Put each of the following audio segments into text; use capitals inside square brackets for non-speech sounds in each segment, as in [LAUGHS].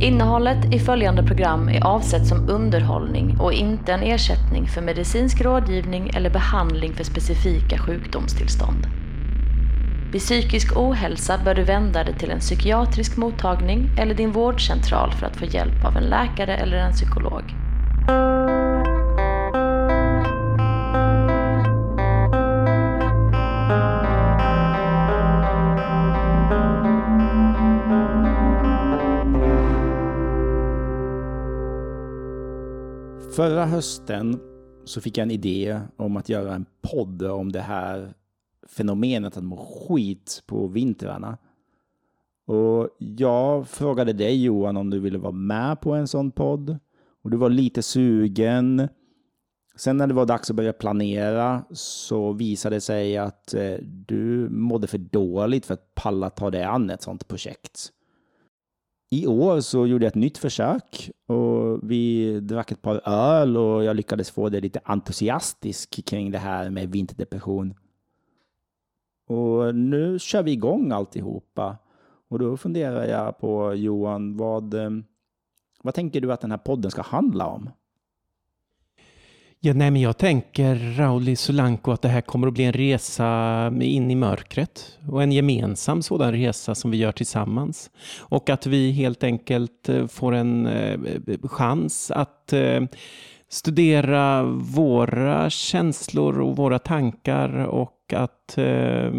Innehållet i följande program är avsett som underhållning och inte en ersättning för medicinsk rådgivning eller behandling för specifika sjukdomstillstånd. Vid psykisk ohälsa bör du vända dig till en psykiatrisk mottagning eller din vårdcentral för att få hjälp av en läkare eller en psykolog. Förra hösten så fick jag en idé om att göra en podd om det här fenomenet att må skit på vintrarna. Och jag frågade dig Johan om du ville vara med på en sån podd. Och du var lite sugen. Sen när det var dags att börja planera så visade det sig att eh, du mådde för dåligt för att palla ta dig an ett sånt projekt. I år så gjorde jag ett nytt försök och vi drack ett par öl och jag lyckades få det lite entusiastisk kring det här med vinterdepression. Och nu kör vi igång alltihopa. Och då funderar jag på Johan, vad, eh, vad tänker du att den här podden ska handla om? Ja, nej, men jag tänker, Rauli Solanko, att det här kommer att bli en resa in i mörkret och en gemensam sådan resa som vi gör tillsammans. Och att vi helt enkelt eh, får en eh, chans att eh, studera våra känslor och våra tankar och att eh,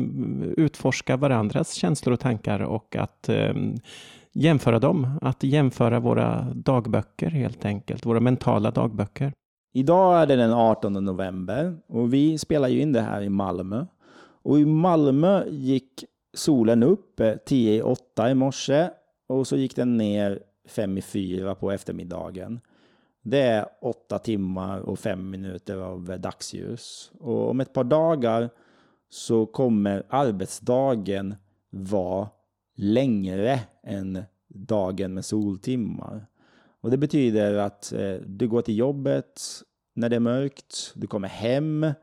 utforska varandras känslor och tankar och att eh, jämföra dem, att jämföra våra dagböcker helt enkelt, våra mentala dagböcker. Idag är det den 18 november och vi spelar ju in det här i Malmö. Och i Malmö gick solen upp eh, 10 i 8 i morse och så gick den ner 5 i 4 på eftermiddagen. Det är 8 timmar och 5 minuter av eh, dagsljus. Och om ett par dagar så kommer arbetsdagen vara längre än dagen med soltimmar. Och det betyder att eh, du går till jobbet när det är mörkt, du kommer hem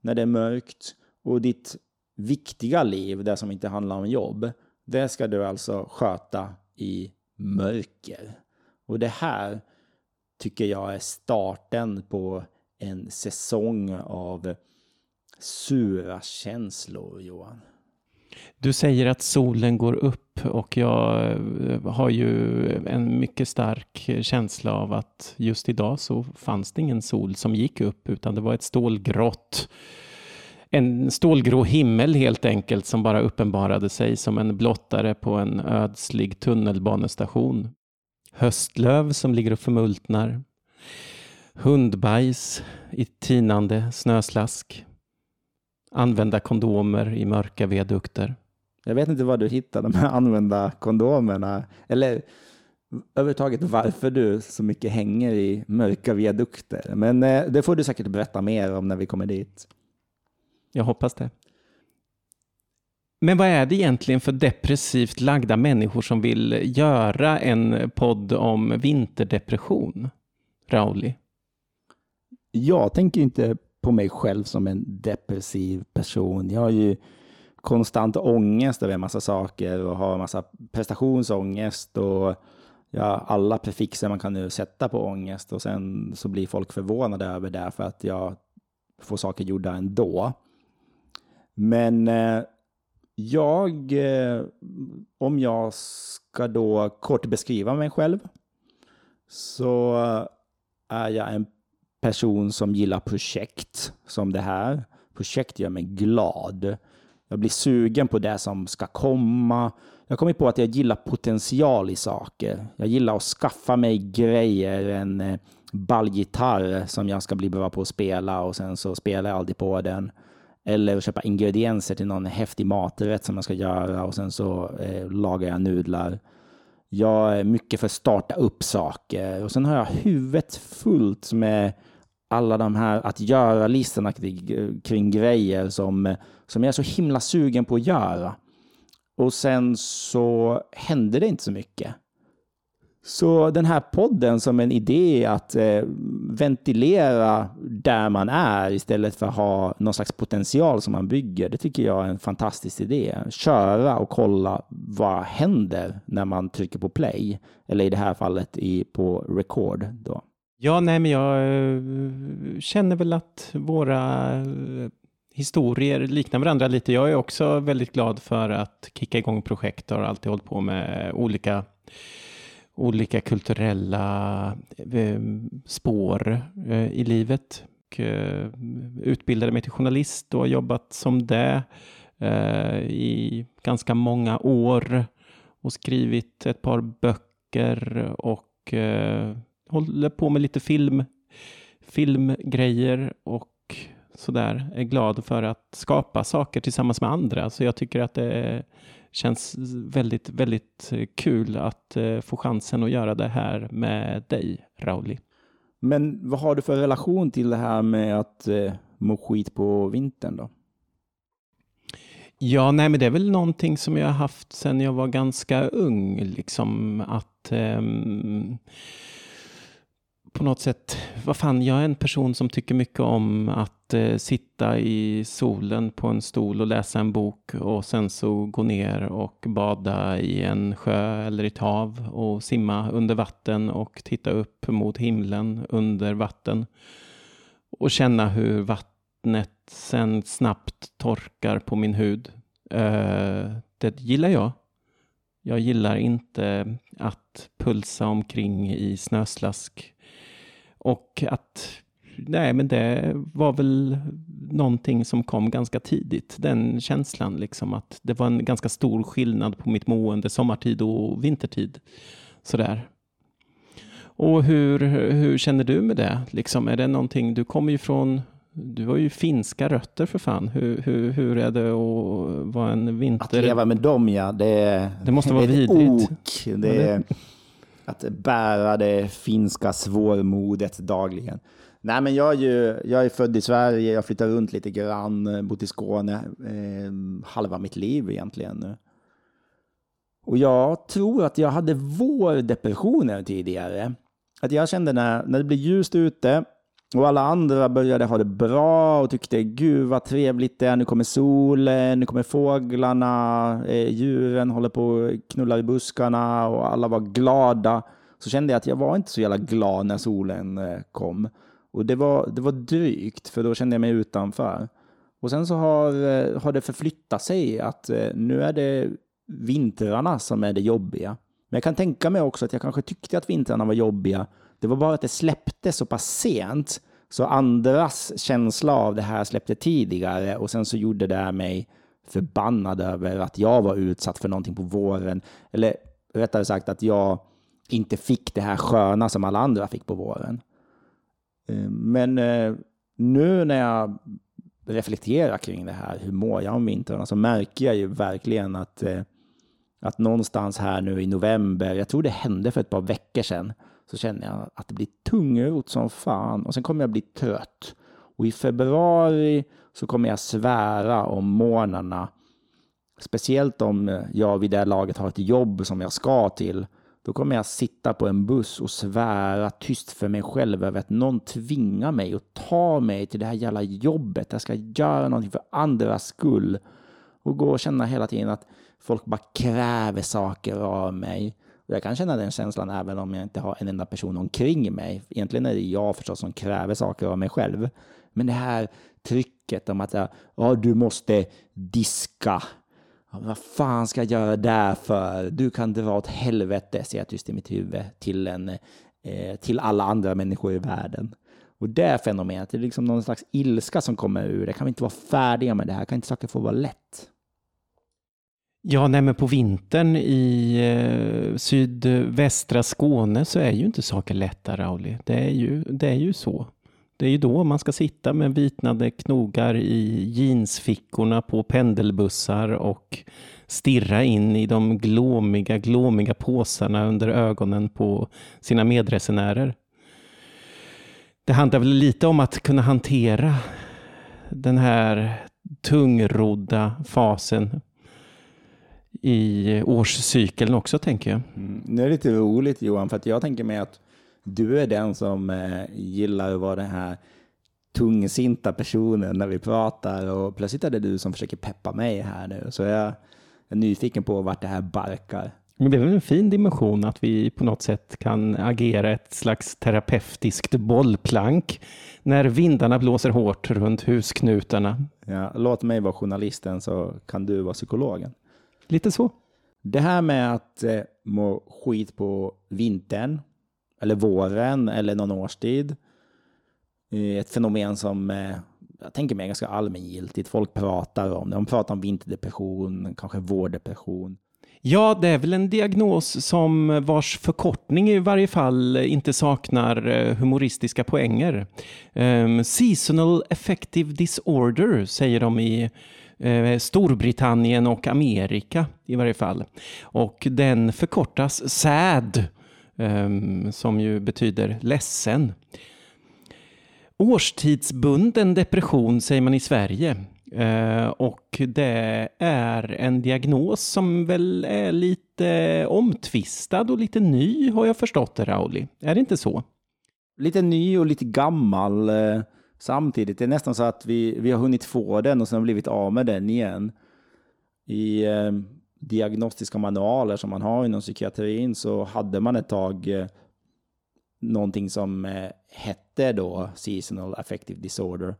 när det är mörkt och ditt viktiga liv, det som inte handlar om jobb, det ska du alltså sköta i mörker. Och det här tycker jag är starten på en säsong av sura känslor, Johan. Du säger att solen går upp och jag eh, har ju en mycket stark känsla av att just idag så fanns det ingen sol som gick upp utan det var ett stålgrått en stålgrå himmel helt enkelt som bara uppenbarade sig som en blottare på en ödslig tunnelbanestation. Höstlöv som ligger och förmultnar. Hundbajs i tinande snöslask använda kondomer i mörka viadukter. Jag vet inte var du hittade de här använda kondomerna. Eller överhuvudtaget varför du så mycket hänger i mörka viadukter. Men eh, det får du säkert berätta mer om när vi kommer dit. Jag hoppas det. Men vad är det egentligen för depressivt lagda människor som vill göra en podd om vinterdepression? Rauli? Jag tänker inte på mig själv som en depressiv person. Jag har ju konstant ångest över en massa saker och har en massa prestationsångest och ja, alla prefixer man kan nu sätta på ångest och sen så blir folk förvånade över det för att jag får saker gjorda ändå. Men eh, jag, eh, om jag ska då kort beskriva mig själv, så är jag en person som gillar projekt som det här. Projekt gör mig glad. Jag blir sugen på det som ska komma. Jag har kommit på att jag gillar potential i saker. Jag gillar att skaffa mig grejer, en eh, ballgitarr som jag ska bli bra på att spela och sen så spelar jag aldrig på den. Eller att köpa ingredienser till någon häftig maträtt som jag ska göra och sen så eh, lagar jag nudlar. Jag är mycket för att starta upp saker och sen har jag huvudet fullt med alla de här att göra-listorna kring, kring grejer som, som jag är så himla sugen på att göra. Och sen så hände det inte så mycket. Så den här podden som en idé att eh, ventilera där man är istället för att ha någon slags potential som man bygger, det tycker jag är en fantastisk idé. Köra och kolla vad händer när man trycker på play, eller i det här fallet i, på record. Då. Ja, nej, men jag eh, känner väl att våra eh, historier liknar varandra lite. Jag är också väldigt glad för att kicka igång projekt och har alltid hållit på med olika olika kulturella eh, spår i livet. Och, utbildade mig till journalist och har jobbat som det i ganska många år och skrivit ett par böcker och håller på med lite film, filmgrejer och sådär. Är glad för att skapa saker tillsammans med andra. Så jag tycker att det känns väldigt, väldigt kul att eh, få chansen att göra det här med dig, Rauli. Men vad har du för relation till det här med att eh, må skit på vintern då? Ja, nej, men det är väl någonting som jag har haft sedan jag var ganska ung, liksom att um, på något sätt, vad fan, jag är en person som tycker mycket om att eh, sitta i solen på en stol och läsa en bok och sen så gå ner och bada i en sjö eller i ett hav och simma under vatten och titta upp mot himlen under vatten och känna hur vattnet sen snabbt torkar på min hud. Eh, det gillar jag. Jag gillar inte att pulsa omkring i snöslask och att nej, men det var väl någonting som kom ganska tidigt. Den känslan liksom att det var en ganska stor skillnad på mitt mående sommartid och vintertid. Sådär. Och hur, hur känner du med det? Liksom, är det någonting, du kommer ju från du har ju finska rötter för fan. Hur, hur, hur är det att vara en vinter... Att leva med dem ja, det, det måste vara vidrigt. Ok. Det är, att bära det finska svårmodet dagligen. Nej, men jag är ju jag är född i Sverige, jag flyttar runt lite grann, bott i Skåne eh, halva mitt liv egentligen. Och jag tror att jag hade vårdepressioner tidigare. Att jag kände när, när det blir ljust ute och alla andra började ha det bra och tyckte gud vad trevligt det är, nu kommer solen, nu kommer fåglarna, eh, djuren håller på och knullar i buskarna och alla var glada. Så kände jag att jag var inte så jävla glad när solen eh, kom. Och det var, det var drygt, för då kände jag mig utanför. Och sen så har, eh, har det förflyttat sig att eh, nu är det vintrarna som är det jobbiga. Men jag kan tänka mig också att jag kanske tyckte att vintrarna var jobbiga det var bara att det släppte så pass sent så andras känsla av det här släppte tidigare och sen så gjorde det mig förbannad över att jag var utsatt för någonting på våren. Eller rättare sagt att jag inte fick det här sköna som alla andra fick på våren. Eh, men eh, nu när jag reflekterar kring det här, hur mår jag om vintern, så märker jag ju verkligen att, eh, att någonstans här nu i november, jag tror det hände för ett par veckor sedan, så känner jag att det blir tungrot som fan och sen kommer jag bli trött. Och i februari så kommer jag svära om morgnarna, speciellt om eh, jag vid det laget har ett jobb som jag ska till, då kommer jag sitta på en buss och svära tyst för mig själv över att någon tvingar mig och tar mig till det här jävla jobbet. Jag ska göra någonting för andras skull. Och gå och känna hela tiden att folk bara kräver saker av mig. Jag kan känna den känslan även om jag inte har en enda person omkring mig. Egentligen är det jag förstås som kräver saker av mig själv. Men det här trycket om att ja, du måste diska. Ja, vad fan ska jag göra där för? Du kan dra åt helvete, säger jag tyst i mitt huvud till, en, eh, till alla andra människor i världen. Och det fenomenet, det är liksom någon slags ilska som kommer ur det. Kan vi inte vara färdiga med det här? Kan inte saker få vara lätt? Ja, nej, men på vintern i eh, sydvästra Skåne så är ju inte saker lätta, Rauli. Det är, ju, det är ju så. Det är ju då man ska sitta med vitnade knogar i jeansfickorna på pendelbussar och stirra in i de glåmiga, glåmiga påsarna under ögonen på sina medresenärer. Det handlar väl lite om att kunna hantera den här tungrodda fasen i årscykeln också tänker jag. Mm. Nu är det lite roligt Johan, för att jag tänker mig att du är den som eh, gillar att vara den här tungsinta personen när vi pratar och plötsligt är det du som försöker peppa mig här nu. Så jag är nyfiken på vart det här barkar. Men det är väl en fin dimension att vi på något sätt kan agera ett slags terapeutiskt bollplank när vindarna blåser hårt runt husknutarna. Ja, låt mig vara journalisten så kan du vara psykologen. Lite så. Det här med att eh, må skit på vintern eller våren eller någon årstid. är Ett fenomen som eh, jag tänker mig är ganska allmängiltigt. Folk pratar om det. De pratar om vinterdepression, kanske vårdepression. Ja, det är väl en diagnos som vars förkortning i varje fall inte saknar eh, humoristiska poänger. Um, seasonal affective disorder säger de i eh, Storbritannien och Amerika i varje fall. Och den förkortas SAD, ehm, som ju betyder ledsen. Årstidsbunden depression säger man i Sverige. Eh, och det är en diagnos som väl är lite omtvistad och lite ny har jag förstått det, Rauli. Är det inte så? Lite ny och lite gammal eh, samtidigt. Det är nästan så att vi, vi har hunnit få den och sen har blivit av med den igen. I eh, diagnostiska manualer som man har inom psykiatrin så hade man ett tag eh, någonting som eh, hette då seasonal affective disorder.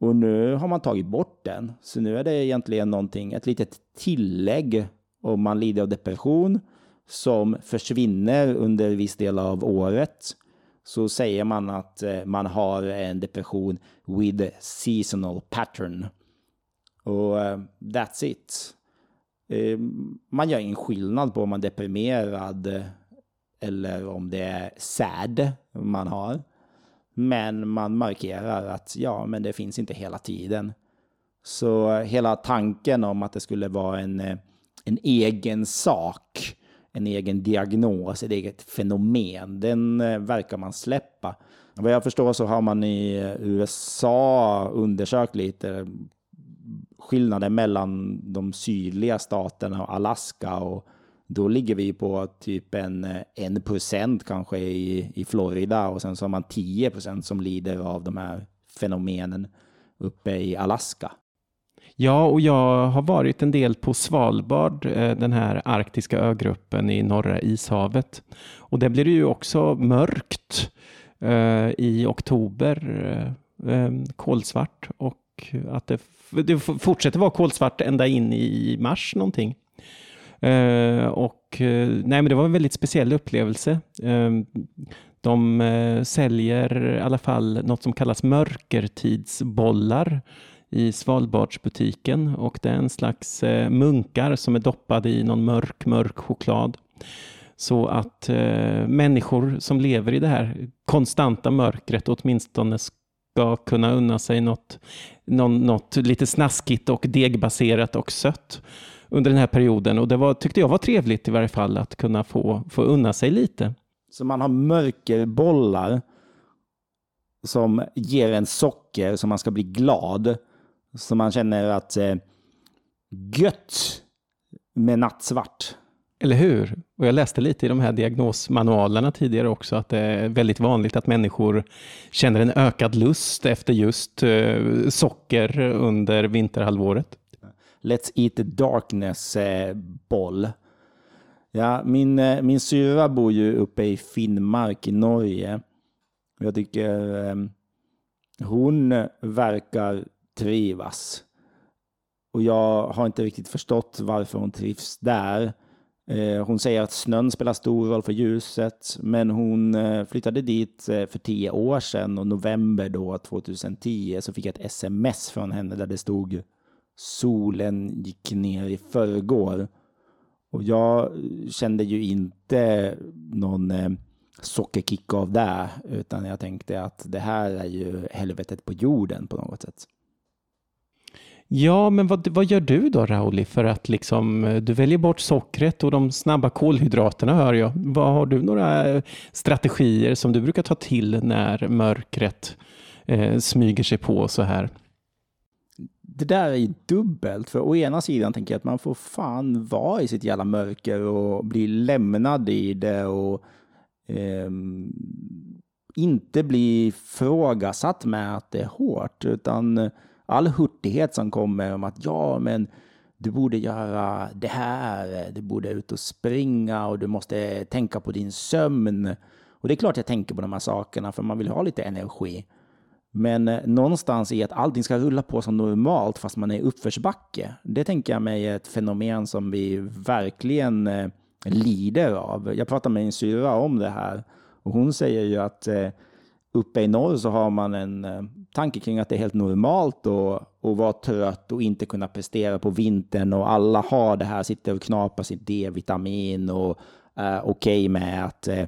Och nu har man tagit bort den. Så nu är det egentligen någonting, ett litet tillägg om man lider av depression som försvinner under viss del av året. Så säger man att eh, man har en depression with seasonal pattern. Och eh, that's it. Ehm, man gör ingen skillnad på om man är deprimerad eh, eller om det är sad man har. Men man markerar att ja, men det finns inte hela tiden. Så hela tanken om att det skulle vara en, en egen sak, en egen diagnos, ett eget fenomen, den eh, verkar man släppa. Vad jag förstår så har man i eh, USA undersökt lite eh, skillnaden mellan de sydliga staterna och Alaska och då ligger vi på typ en, en procent kanske i, i Florida och sen så har man 10 procent som lider av de här fenomenen uppe i Alaska. Ja, och jag har varit en del på Svalbard, eh, den här arktiska ögruppen i norra ishavet. Och där blir det ju också mörkt eh, i oktober, eh, kolsvart och att det, det fortsätter vara kolsvart ända in i mars någonting. Och nej, men det var en väldigt speciell upplevelse. De säljer i alla fall något som kallas mörkertidsbollar i Svalbardsbutiken och det är en slags eh, munkar som är doppade i någon mörk, mörk choklad. Så att eh, människor som lever i det här konstanta mörkret åtminstone ska kunna unna sig något, någon, något lite snaskigt och degbaserat och sött under den här perioden och det var, tyckte jag var trevligt i varje fall att kunna få, få unna sig lite. Så man har mörkerbollar som ger en socker så man ska bli glad. Så man känner att eh, gött med nattsvart. Eller hur? Och jag läste lite i de här diagnosmanualerna tidigare också att det är väldigt vanligt att människor känner en ökad lust efter just eh, socker under vinterhalvåret. Let's Eat the Darkness-boll. Eh, ja, min, eh, min syra bor ju uppe i Finnmark i Norge. Jag tycker eh, hon verkar trivas. Och jag har inte riktigt förstått varför hon trivs där. Eh, hon säger att snön spelar stor roll för ljuset, men hon eh, flyttade dit eh, för tio år sedan och november då 2010 så fick jag ett sms från henne där det stod solen gick ner i förrgår. Och jag kände ju inte någon sockerkick av det, utan jag tänkte att det här är ju helvetet på jorden på något sätt. Ja, men vad, vad gör du då Rauli för att liksom, eh, du väljer bort sockret och de snabba kolhydraterna hör jag. Vad Har du några eh, strategier som du brukar ta till när mörkret eh, smyger sig på så här? det där är dubbelt. För å ena sidan tänker jag att man får fan vara i sitt jävla mörker och bli lämnad i det och eh, inte bli frågasatt med att det är hårt, utan all hurtighet som kommer om att ja, men du borde göra det här, du borde ut och springa och du måste tänka på din sömn. Och det är klart jag tänker på de här sakerna för man vill ha lite energi. Men eh, någonstans i att allting ska rulla på som normalt fast man är i uppförsbacke. Det tänker jag mig är ett fenomen som vi verkligen eh, lider av. Jag pratade med en syra om det här och hon säger ju att eh, uppe i norr så har man en eh, tanke kring att det är helt normalt att, att vara trött och inte kunna prestera på vintern och alla har det här, sitter och knapar sitt D-vitamin och är okej okay med att eh,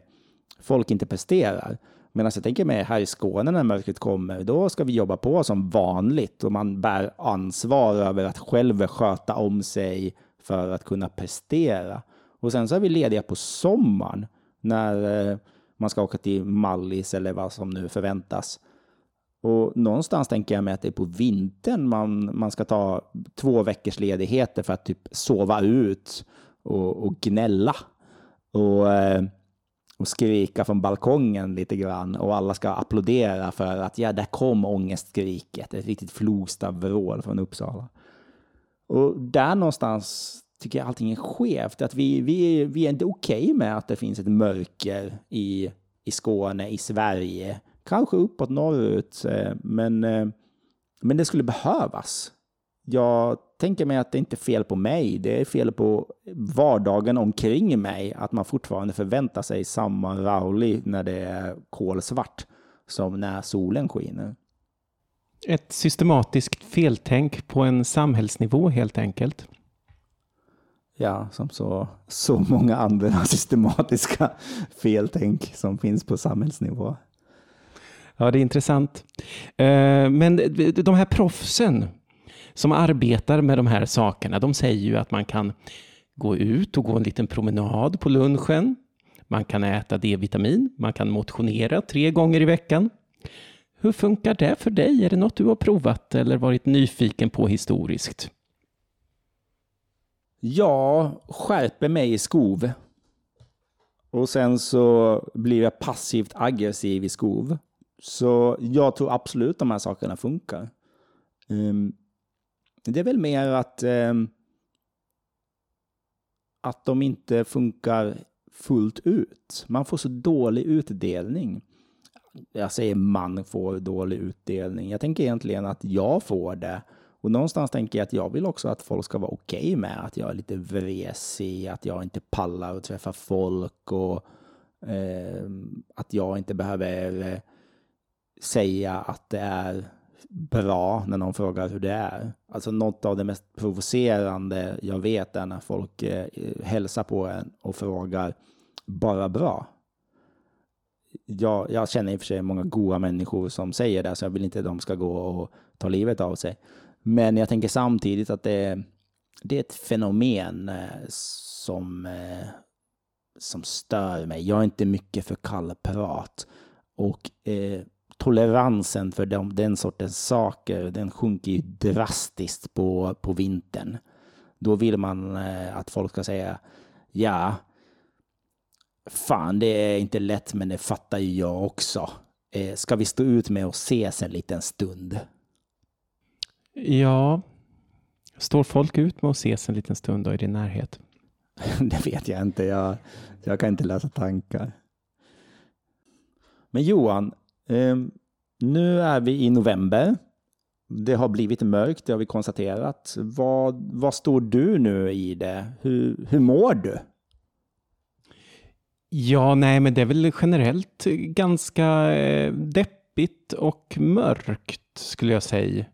folk inte presterar. Medan jag tänker mig här i Skåne när mörkret kommer, då ska vi jobba på som vanligt och man bär ansvar över att själv sköta om sig för att kunna prestera. Och sen så är vi lediga på sommaren när eh, man ska åka till Mallis eller vad som nu förväntas. Och någonstans tänker jag mig att det är på vintern man, man ska ta två veckors ledigheter för att typ sova ut och, och gnälla. Och, eh, och skrika från balkongen lite grann och alla ska applådera för att ja, där kom ångestskriket. Ett riktigt Flogstavvrål från Uppsala. Och där någonstans tycker jag allting är skevt. Att vi, vi, vi är inte okej okay med att det finns ett mörker i, i Skåne, i Sverige. Kanske uppåt norrut, eh, men, eh, men det skulle behövas. Jag tänker mig att det inte är fel på mig, det är fel på vardagen omkring mig, att man fortfarande förväntar sig samma Rauli när det är kolsvart som när solen skiner. Ett systematiskt feltänk på en samhällsnivå helt enkelt ja, som så, så många andra [LAUGHS] systematiska feltänk som finns på samhällsnivå. Ja, det är intressant. Eh, men de här proffsen som arbetar med de här sakerna, de säger ju att man kan gå ut och gå en liten promenad på lunchen. Man kan äta D-vitamin, man kan motionera tre gånger i veckan. Hur funkar det för dig? Är det något du har provat eller varit nyfiken på historiskt? Jag skärper mig i skov. Och sen så blir jag passivt aggressiv i skov. Så jag tror absolut de här sakerna funkar. Um, det är väl mer att, um, att de inte funkar fullt ut. Man får så dålig utdelning. Jag säger man får dålig utdelning. Jag tänker egentligen att jag får det och någonstans tänker jag att jag vill också att folk ska vara okej okay med att jag är lite vresig, att jag inte pallar att träffa folk och eh, att jag inte behöver säga att det är bra när någon frågar hur det är. Alltså något av det mest provocerande jag vet är när folk eh, hälsar på en och frågar bara bra. Jag, jag känner i och för sig många goda människor som säger det, så jag vill inte att de ska gå och ta livet av sig. Men jag tänker samtidigt att det, det är ett fenomen eh, som, eh, som stör mig. Jag är inte mycket för kallprat. Och eh, toleransen för de, den sortens saker, den sjunker ju drastiskt på, på vintern. Då vill man eh, att folk ska säga ja, fan det är inte lätt men det fattar ju jag också. Eh, ska vi stå ut med att ses en liten stund? Ja, står folk ut med att ses en liten stund då i din närhet? [LAUGHS] det vet jag inte. Jag, jag kan inte läsa tankar. Men Johan, eh, nu är vi i november. Det har blivit mörkt, det har vi konstaterat. Vad, vad står du nu i det? Hur, hur mår du? Ja, nej, men det är väl generellt ganska eh, deppigt och mörkt skulle jag säga.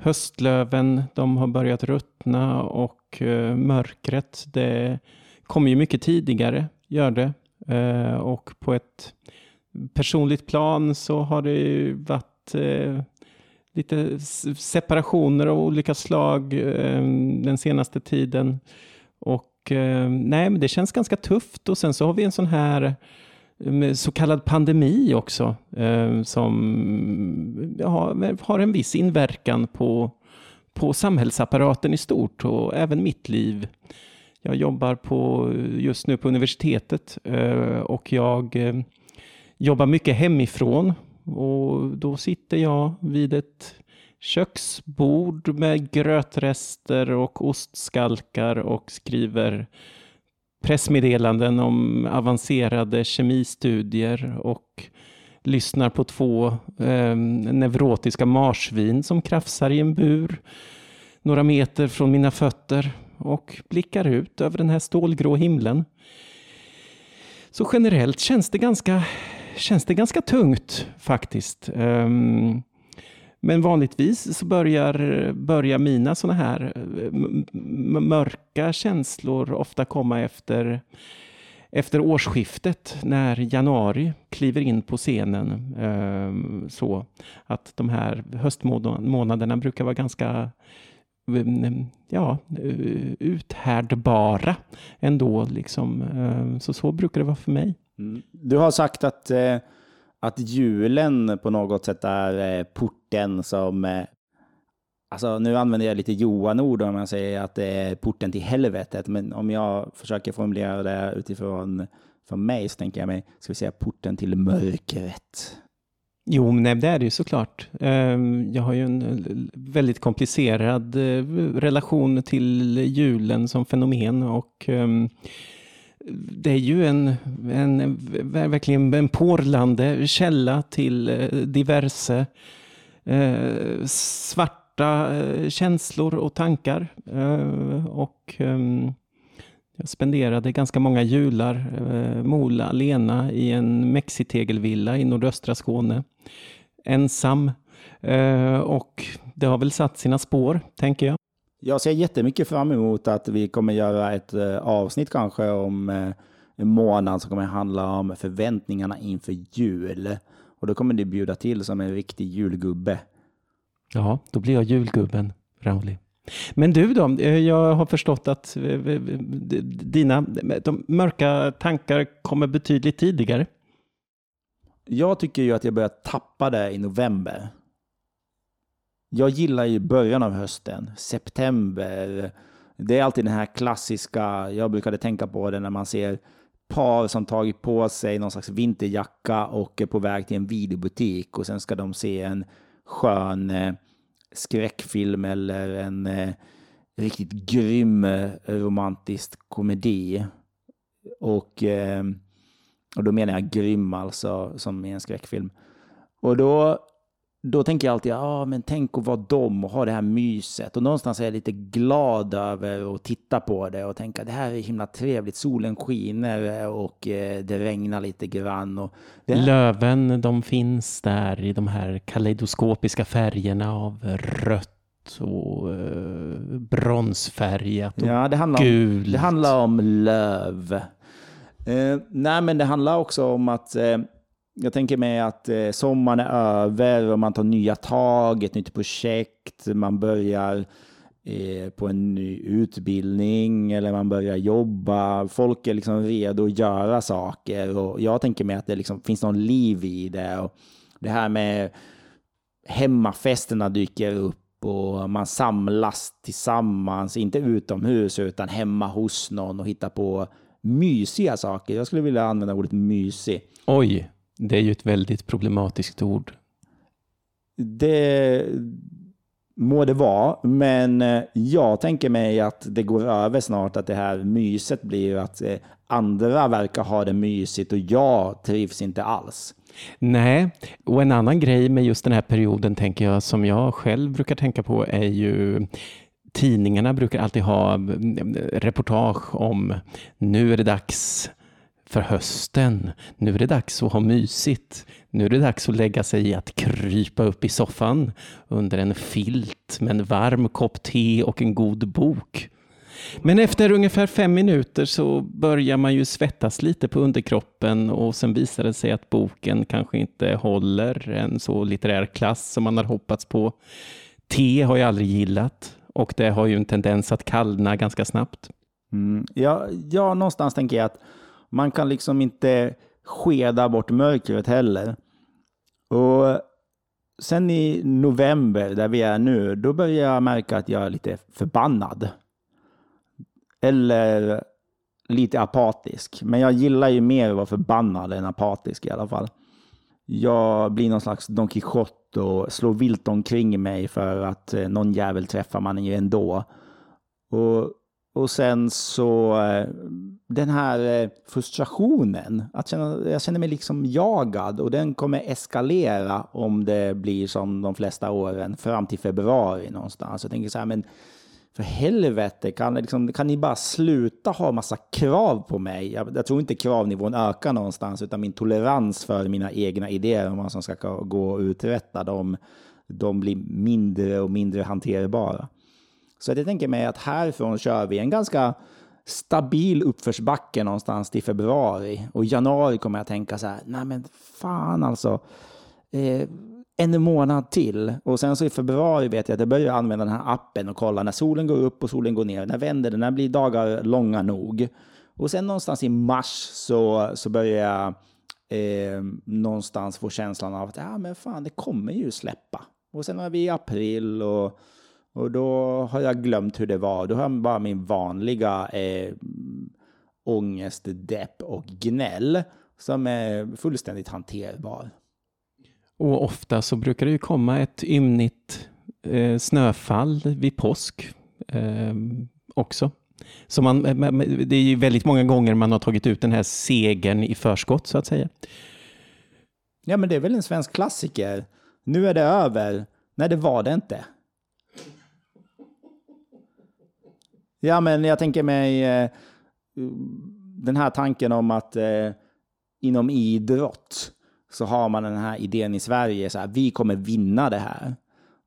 Höstlöven, de har börjat ruttna och eh, mörkret, det kommer ju mycket tidigare, gör det. Eh, och på ett personligt plan så har det ju varit eh, lite separationer av olika slag eh, den senaste tiden. Och eh, nej, men det känns ganska tufft och sen så har vi en sån här så kallad pandemi också, eh, som har en viss inverkan på, på samhällsapparaten i stort och även mitt liv. Jag jobbar på, just nu på universitetet eh, och jag eh, jobbar mycket hemifrån och då sitter jag vid ett köksbord med grötrester och ostskalkar och skriver pressmeddelanden om avancerade kemistudier och lyssnar på två eh, neurotiska marsvin som krafsar i en bur några meter från mina fötter och blickar ut över den här stålgrå himlen. Så generellt känns det ganska, känns det ganska tungt faktiskt. Um, men vanligtvis så börjar, börjar mina sådana här eh, mörka känslor ofta komma efter, efter årsskiftet när januari kliver in på scenen. Ehm, så att de här höstmånaderna brukar vara ganska mm, mm, ja, eh, uthärdbara ändå. Liksom. Ehm, så så brukar det vara för mig. Mm. Du har sagt att, eh, att julen på något sätt är eh, porten som... Eh, alltså nu använder jag lite Johan-ord om jag säger att det är porten till helvetet. Men om jag försöker formulera det utifrån för mig så tänker jag mig, ska vi säga porten till mörkret. Jo, nej, det är det ju såklart. Ehm, jag har ju en eh, väldigt komplicerad relation till julen som fenomen och ehm, det är ju en, en verkligen en porlande källa till eh, diverse eh, svarta eh, känslor och tankar. Eh, och eh, jag spenderade ganska många jular, eh, Mola alena i en mexitegelvilla i nordöstra Skåne. Ensam. Eh, och det har väl satt sina spår, tänker jag. Jag ser jättemycket fram emot att vi kommer göra ett eh, avsnitt kanske om eh, en månad som kommer handla om förväntningarna inför jul. Och då kommer du bjuda till som en riktig julgubbe. Ja, då blir jag julgubben, Rauli. Men du då, eh, jag har förstått att dina de mörka tankar kommer betydligt tidigare. Jag tycker ju att jag börjar tappa det i november. Jag gillar ju början av hösten, september. Det är alltid den här klassiska, jag brukade tänka på det när man ser par som tagit på sig någon slags vinterjacka och är på väg till en videobutik och sen ska de se en skön eh, skräckfilm eller en eh, riktigt grym eh, romantisk komedi. Och, och då menar jag grym alltså, som i en skräckfilm. Och då då tänker jag alltid, ja men tänk att vara dem och ha det här myset. Och någonstans är jag lite glad över att titta på det och tänka det här är himla trevligt. Solen skiner och eh, det regnar lite grann. Och Löven, de finns där i de här kaleidoskopiska färgerna av rött och eh, bronsfärgat och ja, det handlar gult. Om, det handlar om löv. Eh, nej, men det handlar också om att eh, jag tänker mig att eh, sommaren är över och man tar nya tag, ett nytt projekt, man börjar eh, på en ny utbildning eller man börjar jobba. Folk är liksom redo att göra saker och jag tänker mig att det liksom finns någon liv i det. Och det här med hemmafesterna dyker upp och man samlas tillsammans, inte utomhus utan hemma hos någon och hittar på mysiga saker. Jag skulle vilja använda ordet mysig. Oj, det är ju ett väldigt problematiskt ord. Det må det vara, men eh, jag tänker mig att det går över snart, att det här myset blir att eh, andra verkar ha det mysigt och jag trivs inte alls. Nej, och en annan grej med just den här perioden tänker jag som jag själv brukar tänka på är ju tidningarna brukar alltid ha mm, reportage om nu är det dags för hösten. Nu är det dags att ha mysigt. Nu är det dags att lägga sig i att krypa upp i soffan under en filt med en varm kopp te och en god bok. Men efter ungefär fem minuter så börjar man ju svettas lite på underkroppen och sen visar det sig att boken kanske inte håller en så litterär klass som man har hoppats på. Te har jag aldrig gillat och det har ju en tendens att kallna ganska snabbt. Mm. Ja, ja, någonstans tänker jag att man kan liksom inte skeda bort mörkret heller. Och sen i november, där vi är nu, då börjar jag märka att jag är lite förbannad. Eller lite apatisk. Men jag gillar ju mer att vara förbannad än apatisk i alla fall. Jag blir någon slags Don Quijote och slår vilt omkring mig för att eh, någon jävel träffar man ju ändå. Och, och sen så eh, den här eh, frustrationen, att känna, jag känner mig liksom jagad och den kommer eskalera om det blir som de flesta åren fram till februari någonstans. Jag tänker så här, men för helvete, kan, liksom, kan ni bara sluta ha massa krav på mig? Jag, jag, tror inte kravnivån ökar någonstans, utan min tolerans för mina egna idéer om vad som ska gå och uträtta, de, de blir mindre och mindre hanterbara. Så jag tänker mig att härifrån kör vi en ganska stabil uppförsbacke någonstans till februari. Och i januari kommer jag tänka så här, nej men fan alltså. Eh, en månad till. Och sen så i februari vet jag att jag börjar använda den här appen och kolla när solen går upp och solen går ner. När vänder det? När blir dagar långa nog? Och sen någonstans i mars så, så börjar jag eh, någonstans få känslan av att ja, men fan, det kommer ju släppa. Och sen har vi april och, och då har jag glömt hur det var. Då har jag bara min vanliga eh, ångest, depp och gnäll som är fullständigt hanterbar. Och ofta så brukar det ju komma ett ymnigt eh, snöfall vid påsk eh, också. Så man, det är ju väldigt många gånger man har tagit ut den här segern i förskott så att säga. Ja, men det är väl en svensk klassiker. Nu är det över. Nej, det var det inte. Ja, men jag tänker mig eh, den här tanken om att eh, inom idrott så har man den här idén i Sverige, så här, vi kommer vinna det här.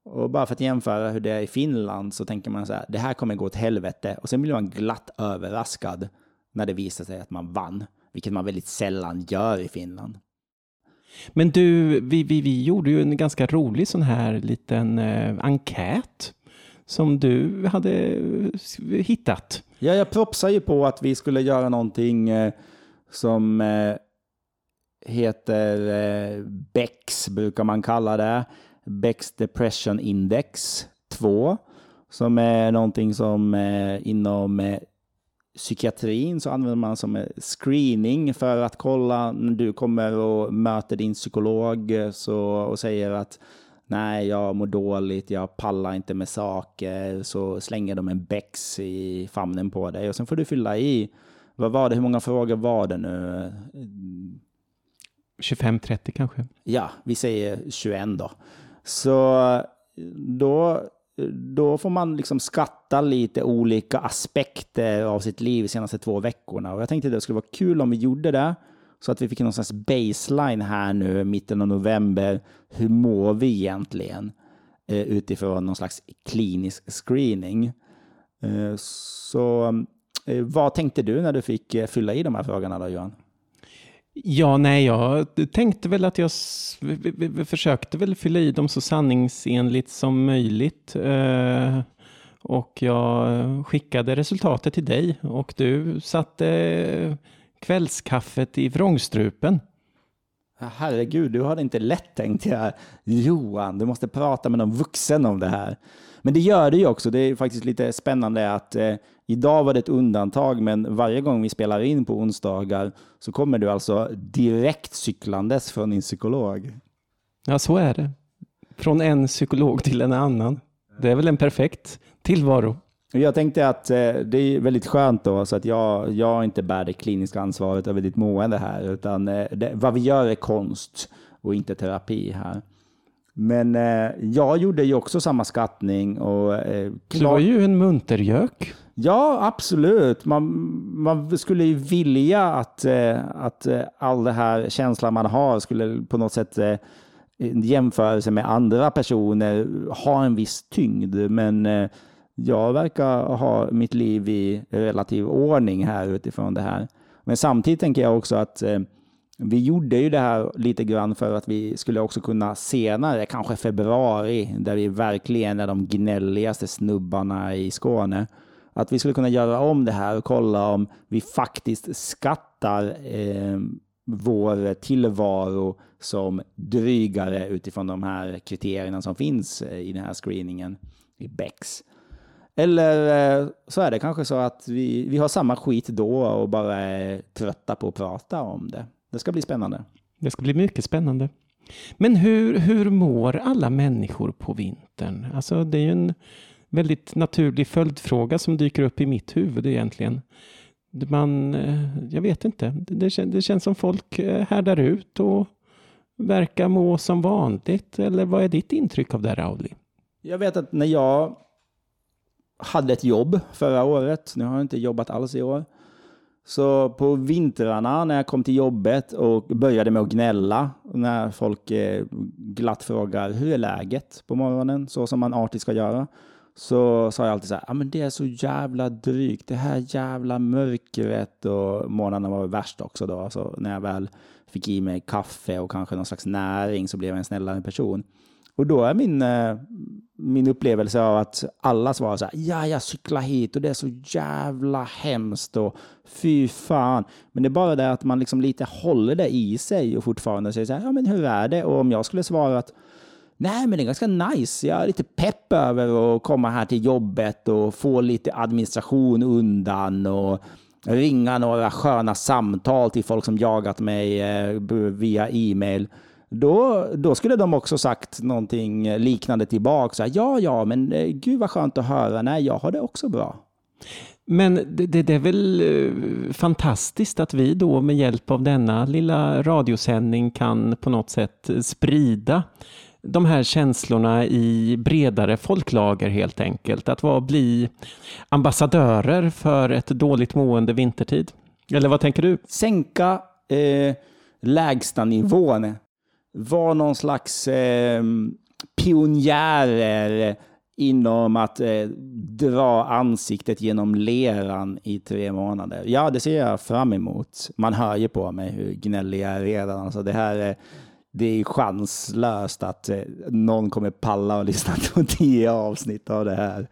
Och bara för att jämföra hur det är i Finland så tänker man så här, det här kommer gå åt helvete. Och sen blir man glatt överraskad när det visar sig att man vann, vilket man väldigt sällan gör i Finland. Men du, vi, vi, vi gjorde ju en ganska rolig sån här liten eh, enkät som du hade eh, hittat. Ja, jag propsade ju på att vi skulle göra någonting eh, som eh, heter eh, BEX, brukar man kalla det. BEX Depression Index 2, som är någonting som eh, inom eh, psykiatrin så använder man som eh, screening för att kolla när du kommer och möter din psykolog eh, så, och säger att nej, jag mår dåligt, jag pallar inte med saker, så slänger de en bex i famnen på dig och sen får du fylla i, vad var det, hur många frågor var det nu? 25-30 kanske? Ja, vi säger 21 då. Så då, då får man liksom skatta lite olika aspekter av sitt liv de senaste två veckorna. Och jag tänkte att det skulle vara kul om vi gjorde det. Så att vi fick någon slags baseline här nu, mitten av november. Hur mår vi egentligen? Eh, utifrån någon slags klinisk screening. Eh, så eh, vad tänkte du när du fick eh, fylla i de här frågorna då, Johan? Ja, nej, jag tänkte väl att jag försökte väl fylla i dem så sanningsenligt som möjligt. Eh, och jag skickade resultatet till dig och du satte kvällskaffet i vrångstrupen. Herregud, du har det inte lätt tänkt jag. Johan, du måste prata med någon vuxen om det här. Men det gör det ju också. Det är faktiskt lite spännande att eh, idag var det ett undantag, men varje gång vi spelar in på onsdagar så kommer du alltså direkt cyklandes från din psykolog. Ja, så är det. Från en psykolog till en annan. Det är väl en perfekt tillvaro. Jag tänkte att eh, det är väldigt skönt då, så att jag, jag inte bär det kliniska ansvaret över ditt mående här, utan eh, det, vad vi gör är konst och inte terapi här. Men eh, jag gjorde ju också samma skattning. Och, eh, klar... Du var ju en muntergök. Ja, absolut. Man, man skulle ju vilja att, eh, att all det här känslan man har skulle på något sätt eh, jämförelse med andra personer ha en viss tyngd. Men jag verkar ha mitt liv i relativ ordning här utifrån det här. Men samtidigt tänker jag också att eh, vi gjorde ju det här lite grann för att vi skulle också kunna senare, kanske februari, där vi verkligen är de gnälligaste snubbarna i Skåne, att vi skulle kunna göra om det här och kolla om vi faktiskt skattar eh, vår tillvaro som drygare utifrån de här kriterierna som finns eh, i den här screeningen i BEX. Eller eh, så är det kanske så att vi, vi har samma skit då och bara är trötta på att prata om det. Det ska bli spännande. Det ska bli mycket spännande. Men hur, hur mår alla människor på vintern? Alltså det är ju en väldigt naturlig följdfråga som dyker upp i mitt huvud egentligen. Man, eh, jag vet inte, det, det känns som folk eh, härdar ut och verkar må som vanligt. Eller vad är ditt intryck av det, Rauli? Jag vet att när jag hade ett jobb förra året, nu har jag inte jobbat alls i år, så på vintrarna när jag kom till jobbet och började med att gnälla, när folk eh, glatt frågar hur är läget på morgonen, så som man artigt ska göra, så sa jag alltid så här, ah, men det är så jävla drygt, det här jävla mörkret. Och morgnarna var värst också då, så när jag väl fick i mig kaffe och kanske någon slags näring så blev jag en snällare person. Och då är min, eh, min upplevelse av att alla svarar så här, ja, jag cyklar hit och det är så jävla hemskt och fy fan. Men det är bara det att man liksom lite håller det i sig och fortfarande säger så här, ja men hur är det? Och om jag skulle svara att Nej, men det är ganska nice. Jag är lite pepp över att komma här till jobbet och få lite administration undan och ringa några sköna samtal till folk som jagat mig eh, via e-mail då, då skulle de också sagt någonting liknande tillbaka. ja, ja, men eh, gud vad skönt att höra. Nej, jag har det också bra. Men det, det, det, är väl eh, fantastiskt att vi då med hjälp av denna lilla radiosändning kan på något sätt sprida de här känslorna i bredare folklager helt enkelt. Att vara, bli ambassadörer för ett dåligt mående vintertid. Eller vad tänker du? Sänka eh, lägsta nivån var någon slags eh, pionjärer inom att eh, dra ansiktet genom leran i tre månader. Ja, det ser jag fram emot. Man hör ju på mig hur gnällig jag är redan. Alltså det här är, det är chanslöst att eh, någon kommer palla och lyssna [LAUGHS] på tio avsnitt av det här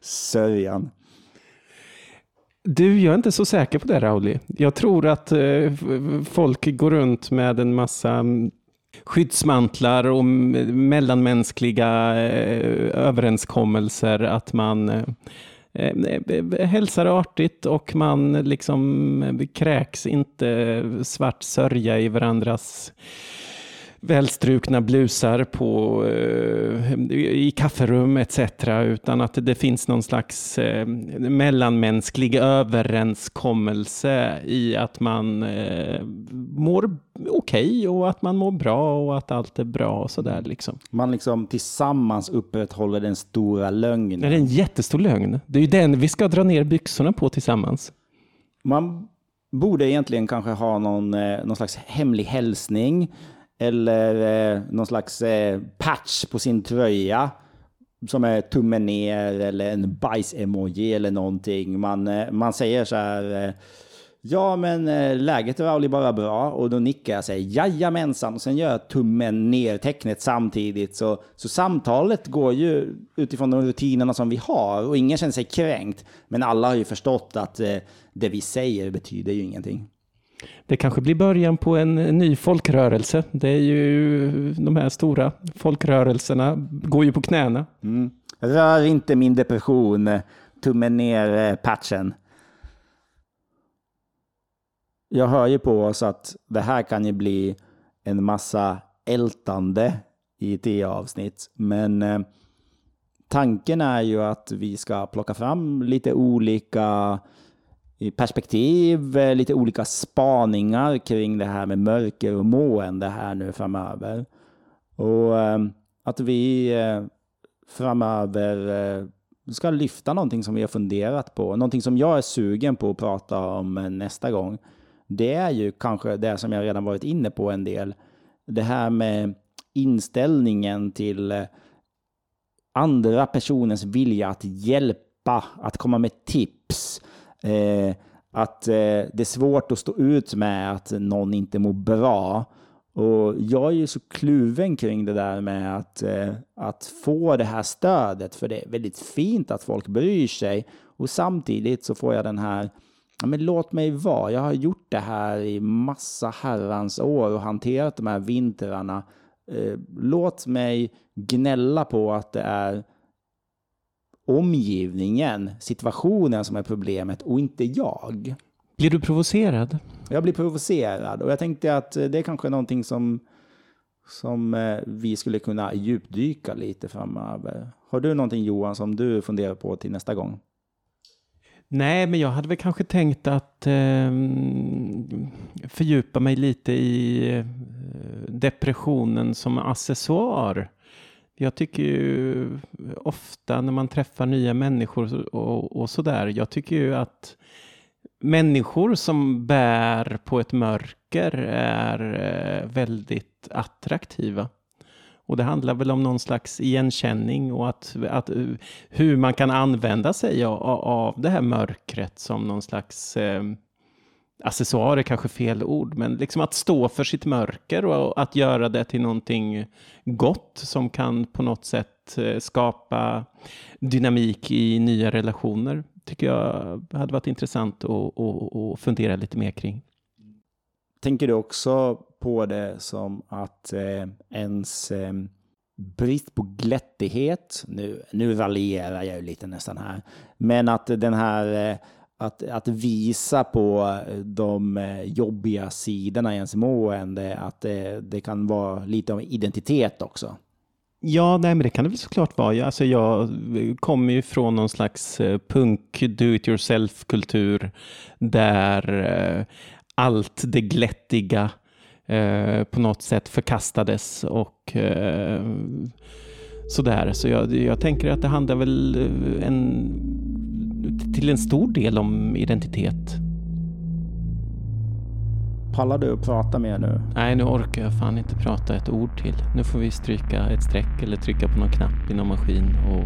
sörjan. Du, jag är inte så säker på det Rauli. Jag tror att eh, folk går runt med en massa mm, skyddsmantlar och mellanmänskliga eh, överenskommelser att man eh, eh, hälsar artigt och man liksom kräks inte svart sörja i varandras välstrukna blusar på, eh, i kafferum etc. Utan att det finns någon slags eh, mellanmänsklig överenskommelse i att man eh, mår okej okay och att man mår bra och att allt är bra och sådär. Liksom. Man liksom tillsammans upprätthåller den stora lögnen. Det är en jättestor lögn. Det är ju den vi ska dra ner byxorna på tillsammans. Man borde egentligen kanske ha någon, någon slags hemlig hälsning eller eh, någon slags eh, patch på sin tröja som är tummen ner eller en bajs-emoji eller någonting. Man, eh, man säger så här, eh, ja men eh, läget är Rauli bara bra och då nickar jag och säger jajamensan och sen gör jag tummen ner-tecknet samtidigt. Så, så samtalet går ju utifrån de rutinerna som vi har och ingen känner sig kränkt. Men alla har ju förstått att eh, det vi säger betyder ju ingenting. Det kanske blir början på en ny folkrörelse. Det är ju de här stora folkrörelserna går ju på knäna. Mm. Rör inte min depression, eh, tummen ner eh, patchen. Jag hör ju på oss att det här kan ju bli en massa ältande i det avsnitt. Men eh, tanken är ju att vi ska plocka fram lite olika perspektiv, eh, lite olika spaningar kring det här med mörker och mående här nu framöver. Och eh, att vi eh, framöver ska lyfta någonting som vi har funderat på, någonting som jag är sugen på att prata om nästa gång. Det är ju kanske det som jag redan varit inne på en del. Det här med inställningen till andra personers vilja att hjälpa, att komma med tips, Eh, att eh, det är svårt att stå ut med att någon inte mår bra. Och jag är ju så kluven kring det där med att, eh, att få det här stödet, för det är väldigt fint att folk bryr sig. Och samtidigt så får jag den här ja, men låt mig vara. Jag har gjort det här i massa herrans år och hanterat de här vintrarna. Eh, låt mig gnälla på att det är omgivningen, situationen som är problemet och inte jag. Blir du provocerad? Jag blir provocerad och jag tänkte att det är kanske någonting som, som eh, vi skulle kunna djupdyka lite framöver. Har du någonting Johan som du funderar på till nästa gång? Nej, men jag hade väl kanske tänkt att eh, fördjupa mig lite i eh, depressionen som accessoar. Jag tycker ju ofta när man träffar nya människor och, och sådär, jag tycker ju att människor som bär på ett mörker är eh, väldigt attraktiva. Och det handlar väl om någon slags igenkänning och att, att eh, hur man kan använda sig av, av det här mörkret som någon slags eh, accessoarer kanske fel ord, men liksom att stå för sitt mörker och att göra det till någonting gott som kan på något sätt eh, skapa dynamik i nya relationer tycker jag hade varit intressant att, att, att fundera lite mer kring. Tänker du också på det som att eh, ens eh, brist på glättighet, nu, nu raljerar jag ju lite nästan här, men att den här eh, att, att visa på eh, de eh, jobbiga sidorna i ens mående, att det, det kan vara lite av identitet också. Ja, nej, men det kan det väl såklart vara. Alltså, jag kommer ju från någon slags punk do-it-yourself-kultur där eh, allt det glättiga eh, på något sätt förkastades och eh, sådär. Så jag, jag tänker att det handlar väl en, till en stor del om identitet. Pallar du att prata mer nu? Nej, nu orkar jag fan inte prata ett ord till. Nu får vi stryka ett streck eller trycka på någon knapp i någon maskin och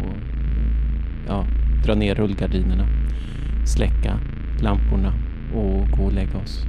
ja, dra ner rullgardinerna, släcka lamporna och gå och lägga oss.